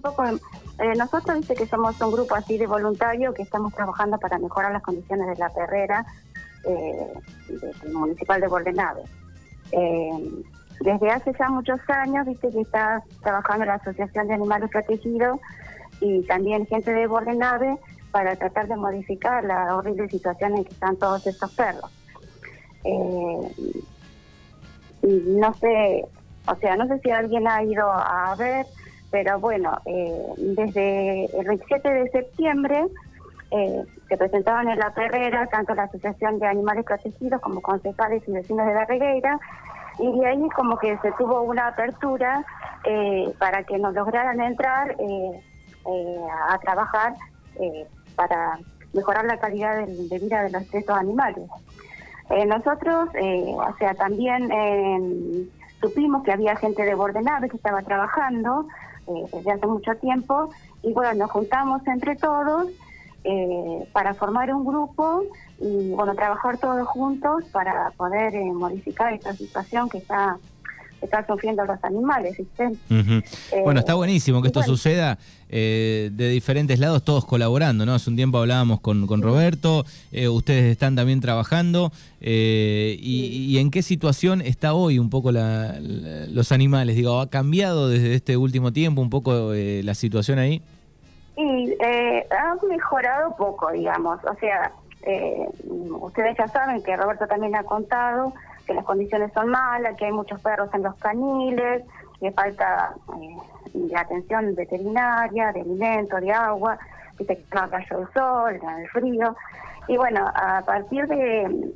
un poco, eh, nosotros dice que somos un grupo así de voluntarios que estamos trabajando para mejorar las condiciones de la perrera eh, del municipal de Bordenave. Eh, desde hace ya muchos años, viste que está trabajando la Asociación de Animales Protegidos y también gente de Bordenave para tratar de modificar la horrible situación en que están todos estos perros. Eh, no sé, o sea, no sé si alguien ha ido a ver, pero bueno, eh, desde el 27 de septiembre eh, se presentaban en la perrera tanto la Asociación de Animales Protegidos como concejales y vecinos de la regueira, y de ahí como que se tuvo una apertura eh, para que nos lograran entrar a trabajar para mejorar la calidad de, vida de, los, estos animales. nosotros, o sea, también supimos que había gente de Bordenave que estaba trabajando eh, desde hace mucho tiempo. Y bueno, nos juntamos entre todos eh, para formar un grupo y bueno, trabajar todos juntos para poder eh, modificar esta situación que está están sufriendo los animales. Eh, bueno, está buenísimo que esto suceda eh, de diferentes lados, todos colaborando, ¿no? Hace un tiempo hablábamos con, con Roberto, eh, ustedes están también trabajando, y, en qué situación está hoy un poco los animales? Digo, ¿ha cambiado desde este último tiempo un poco la situación ahí? Y ha mejorado poco, digamos, o sea, ustedes ya saben que Roberto también ha contado que las condiciones son malas, que hay muchos perros en los caniles, que falta eh, de atención veterinaria, de alimento, de agua, que se no rayo del sol, el frío. Y bueno, a partir de,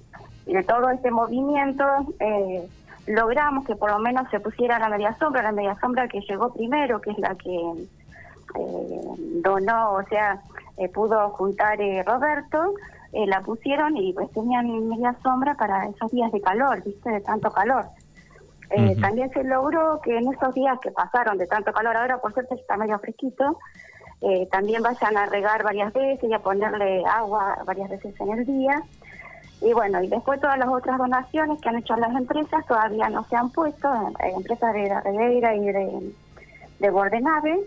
todo este movimiento, eh, logramos que por lo menos se pusiera la media sombra, la media sombra que llegó primero, que es la que eh, donó, o sea, pudo juntar Roberto, eh, la pusieron y pues tenían media sombra para esos días de calor, ¿viste? De tanto calor. Eh, también se logró que en esos días que pasaron de tanto calor, ahora por suerte está medio fresquito, eh, también vayan a regar varias veces y a ponerle agua varias veces en el día. Y bueno, y después todas las otras donaciones que han hecho las empresas todavía no se han puesto, empresas de la Regueira y de, de Bordenave,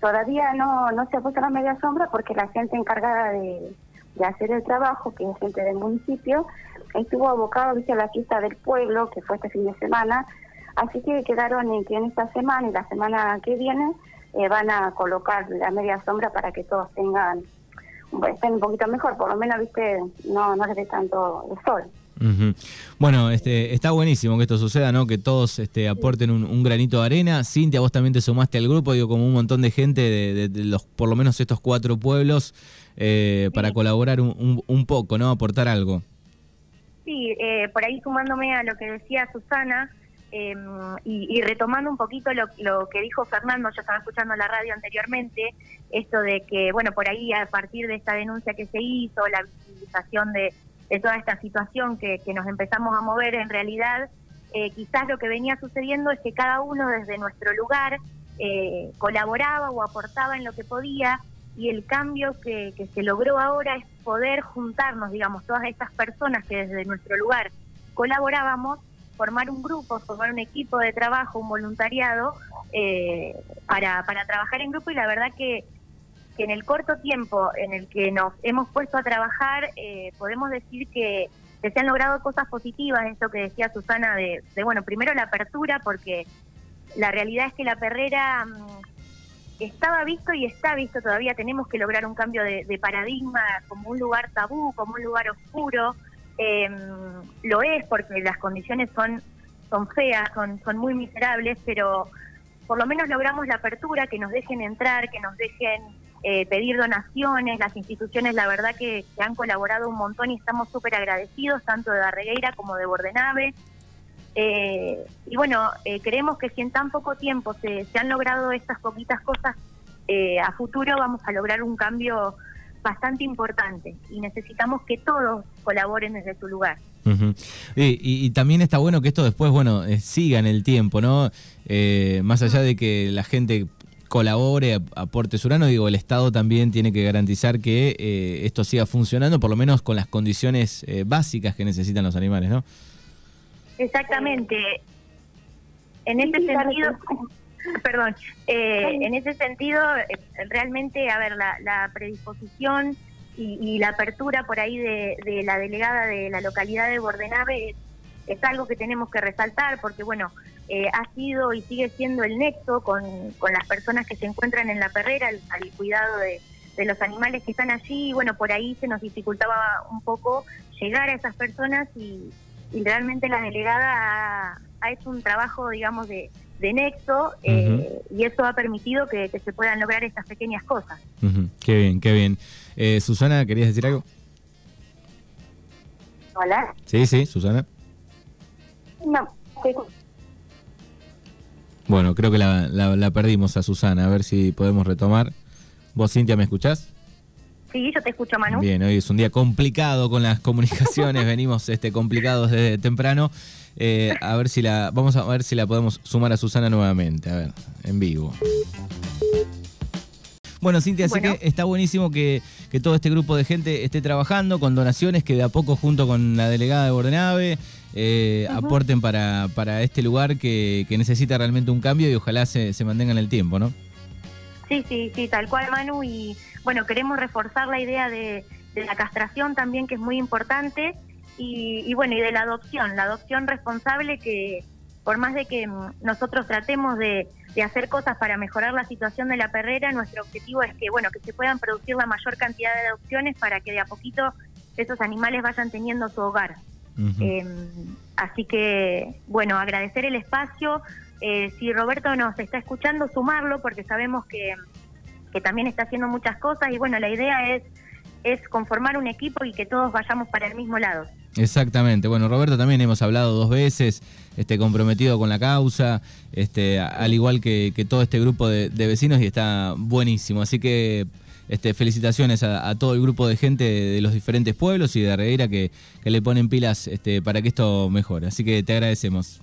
todavía no, no se ha puesto la media sombra porque la gente encargada de de hacer el trabajo, que es gente del municipio, estuvo abocado a la fiesta del pueblo, que fue este fin de semana, así que quedaron en que en esta semana y la semana que viene eh, van a colocar la media sombra para que todos tengan, estén un poquito mejor, por lo menos, viste, no, no les dé tanto el sol. Bueno, este, está buenísimo que esto suceda, ¿no? Que todos este, aporten un, granito de arena. Cintia, vos también te sumaste al grupo, digo, como un montón de gente de, los, por lo menos estos cuatro pueblos, eh, para colaborar un, poco, ¿no? Aportar algo. Sí, eh, por ahí sumándome a lo que decía Susana em, y, retomando un poquito lo, lo, que dijo Fernando, yo estaba escuchando la radio anteriormente, esto de que, bueno, por ahí a partir de esta denuncia que se hizo, la visibilización de de toda esta situación que, nos empezamos a mover, en realidad eh, quizás lo que venía sucediendo es que cada uno desde nuestro lugar eh, colaboraba o aportaba en lo que podía y el cambio que, que se logró ahora es poder juntarnos, digamos, todas estas personas que desde nuestro lugar colaborábamos, formar un grupo, formar un equipo de trabajo, un voluntariado eh, para, para trabajar en grupo y la verdad que que en el corto tiempo en el que nos hemos puesto a trabajar, eh, podemos decir que, se han logrado cosas positivas, esto que decía Susana, de, bueno, primero la apertura, porque la realidad es que la perrera mm, estaba visto y está visto todavía, tenemos que lograr un cambio de, paradigma como un lugar tabú, como un lugar oscuro, em, lo es porque las condiciones son, son feas, son, son muy miserables, pero por lo menos logramos la apertura, que nos dejen entrar, que nos dejen eh, pedir donaciones, las instituciones la verdad que, han colaborado un montón y estamos súper agradecidos, tanto de Barregueira como de Bordenave. Eh, y bueno, eh, creemos que si en tan poco tiempo se, han logrado estas poquitas cosas, a futuro vamos a lograr un cambio bastante importante y necesitamos que todos colaboren desde su lugar. y, también está bueno que esto después, bueno, siga en el tiempo, ¿no? más allá de que la gente colabore, aporte surano, digo, el Estado también tiene que garantizar que eh, esto siga funcionando, por lo menos con las condiciones eh, básicas que necesitan los animales, ¿no? Exactamente. En este sentido, Perdón. Eh, en ese sentido, eh, realmente, a ver, la, predisposición y, la apertura por ahí de, la delegada de la localidad de Bordenave es, algo que tenemos que resaltar porque, bueno, eh, ha sido y sigue siendo el nexo con, las personas que se encuentran en la perrera al, cuidado de, los animales que están allí. Y, bueno, por ahí se nos dificultaba un poco llegar a esas personas y, realmente la delegada ha hecho un trabajo, digamos, de de nexo eh, y eso ha permitido que, se puedan lograr estas pequeñas cosas. Qué bien, qué bien. Eh, Susana, ¿querías decir algo? Hola. Sí, sí, Susana. No, Bueno, creo que la, la, perdimos a Susana, a ver si podemos retomar. ¿Vos, Cintia, me escuchás? Sí, yo te escucho, Manu. Bien, hoy es un día complicado con las comunicaciones, venimos este, complicados desde temprano. Eh, a ver si la. Vamos a ver si la podemos sumar a Susana nuevamente. A ver, en vivo. Bueno, Cintia, así que está buenísimo que, todo este grupo de gente esté trabajando con donaciones que de a poco, junto con la delegada de Bordenave, eh, aporten para, para este lugar que, necesita realmente un cambio y ojalá se, se mantenga en el tiempo, ¿no? Sí, sí, sí, tal cual, Manu. Y bueno, queremos reforzar la idea de, de la castración también, que es muy importante y, bueno, y de la adopción, la adopción responsable que por más de que mm, nosotros tratemos de, hacer cosas para mejorar la situación de la perrera, nuestro objetivo es que, bueno, que se puedan producir la mayor cantidad de adopciones para que de a poquito esos animales vayan teniendo su hogar. Em, así que, bueno, agradecer el espacio. Eh, si Roberto nos está escuchando, sumarlo, porque sabemos que, que también está haciendo muchas cosas y, bueno, la idea es, es conformar un equipo y que todos vayamos para el mismo lado. Exactamente. Bueno, Roberto también hemos hablado dos veces, este, comprometido con la causa, este, al igual que, todo este grupo de, vecinos y está buenísimo. Así que este, felicitaciones a, todo el grupo de gente de, los diferentes pueblos y de Regueira que, le ponen pilas este, para que esto mejore. Así que te agradecemos.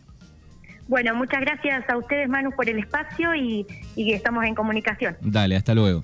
Bueno, muchas gracias a ustedes, Manu, por el espacio y, y estamos en comunicación. Dale, hasta luego.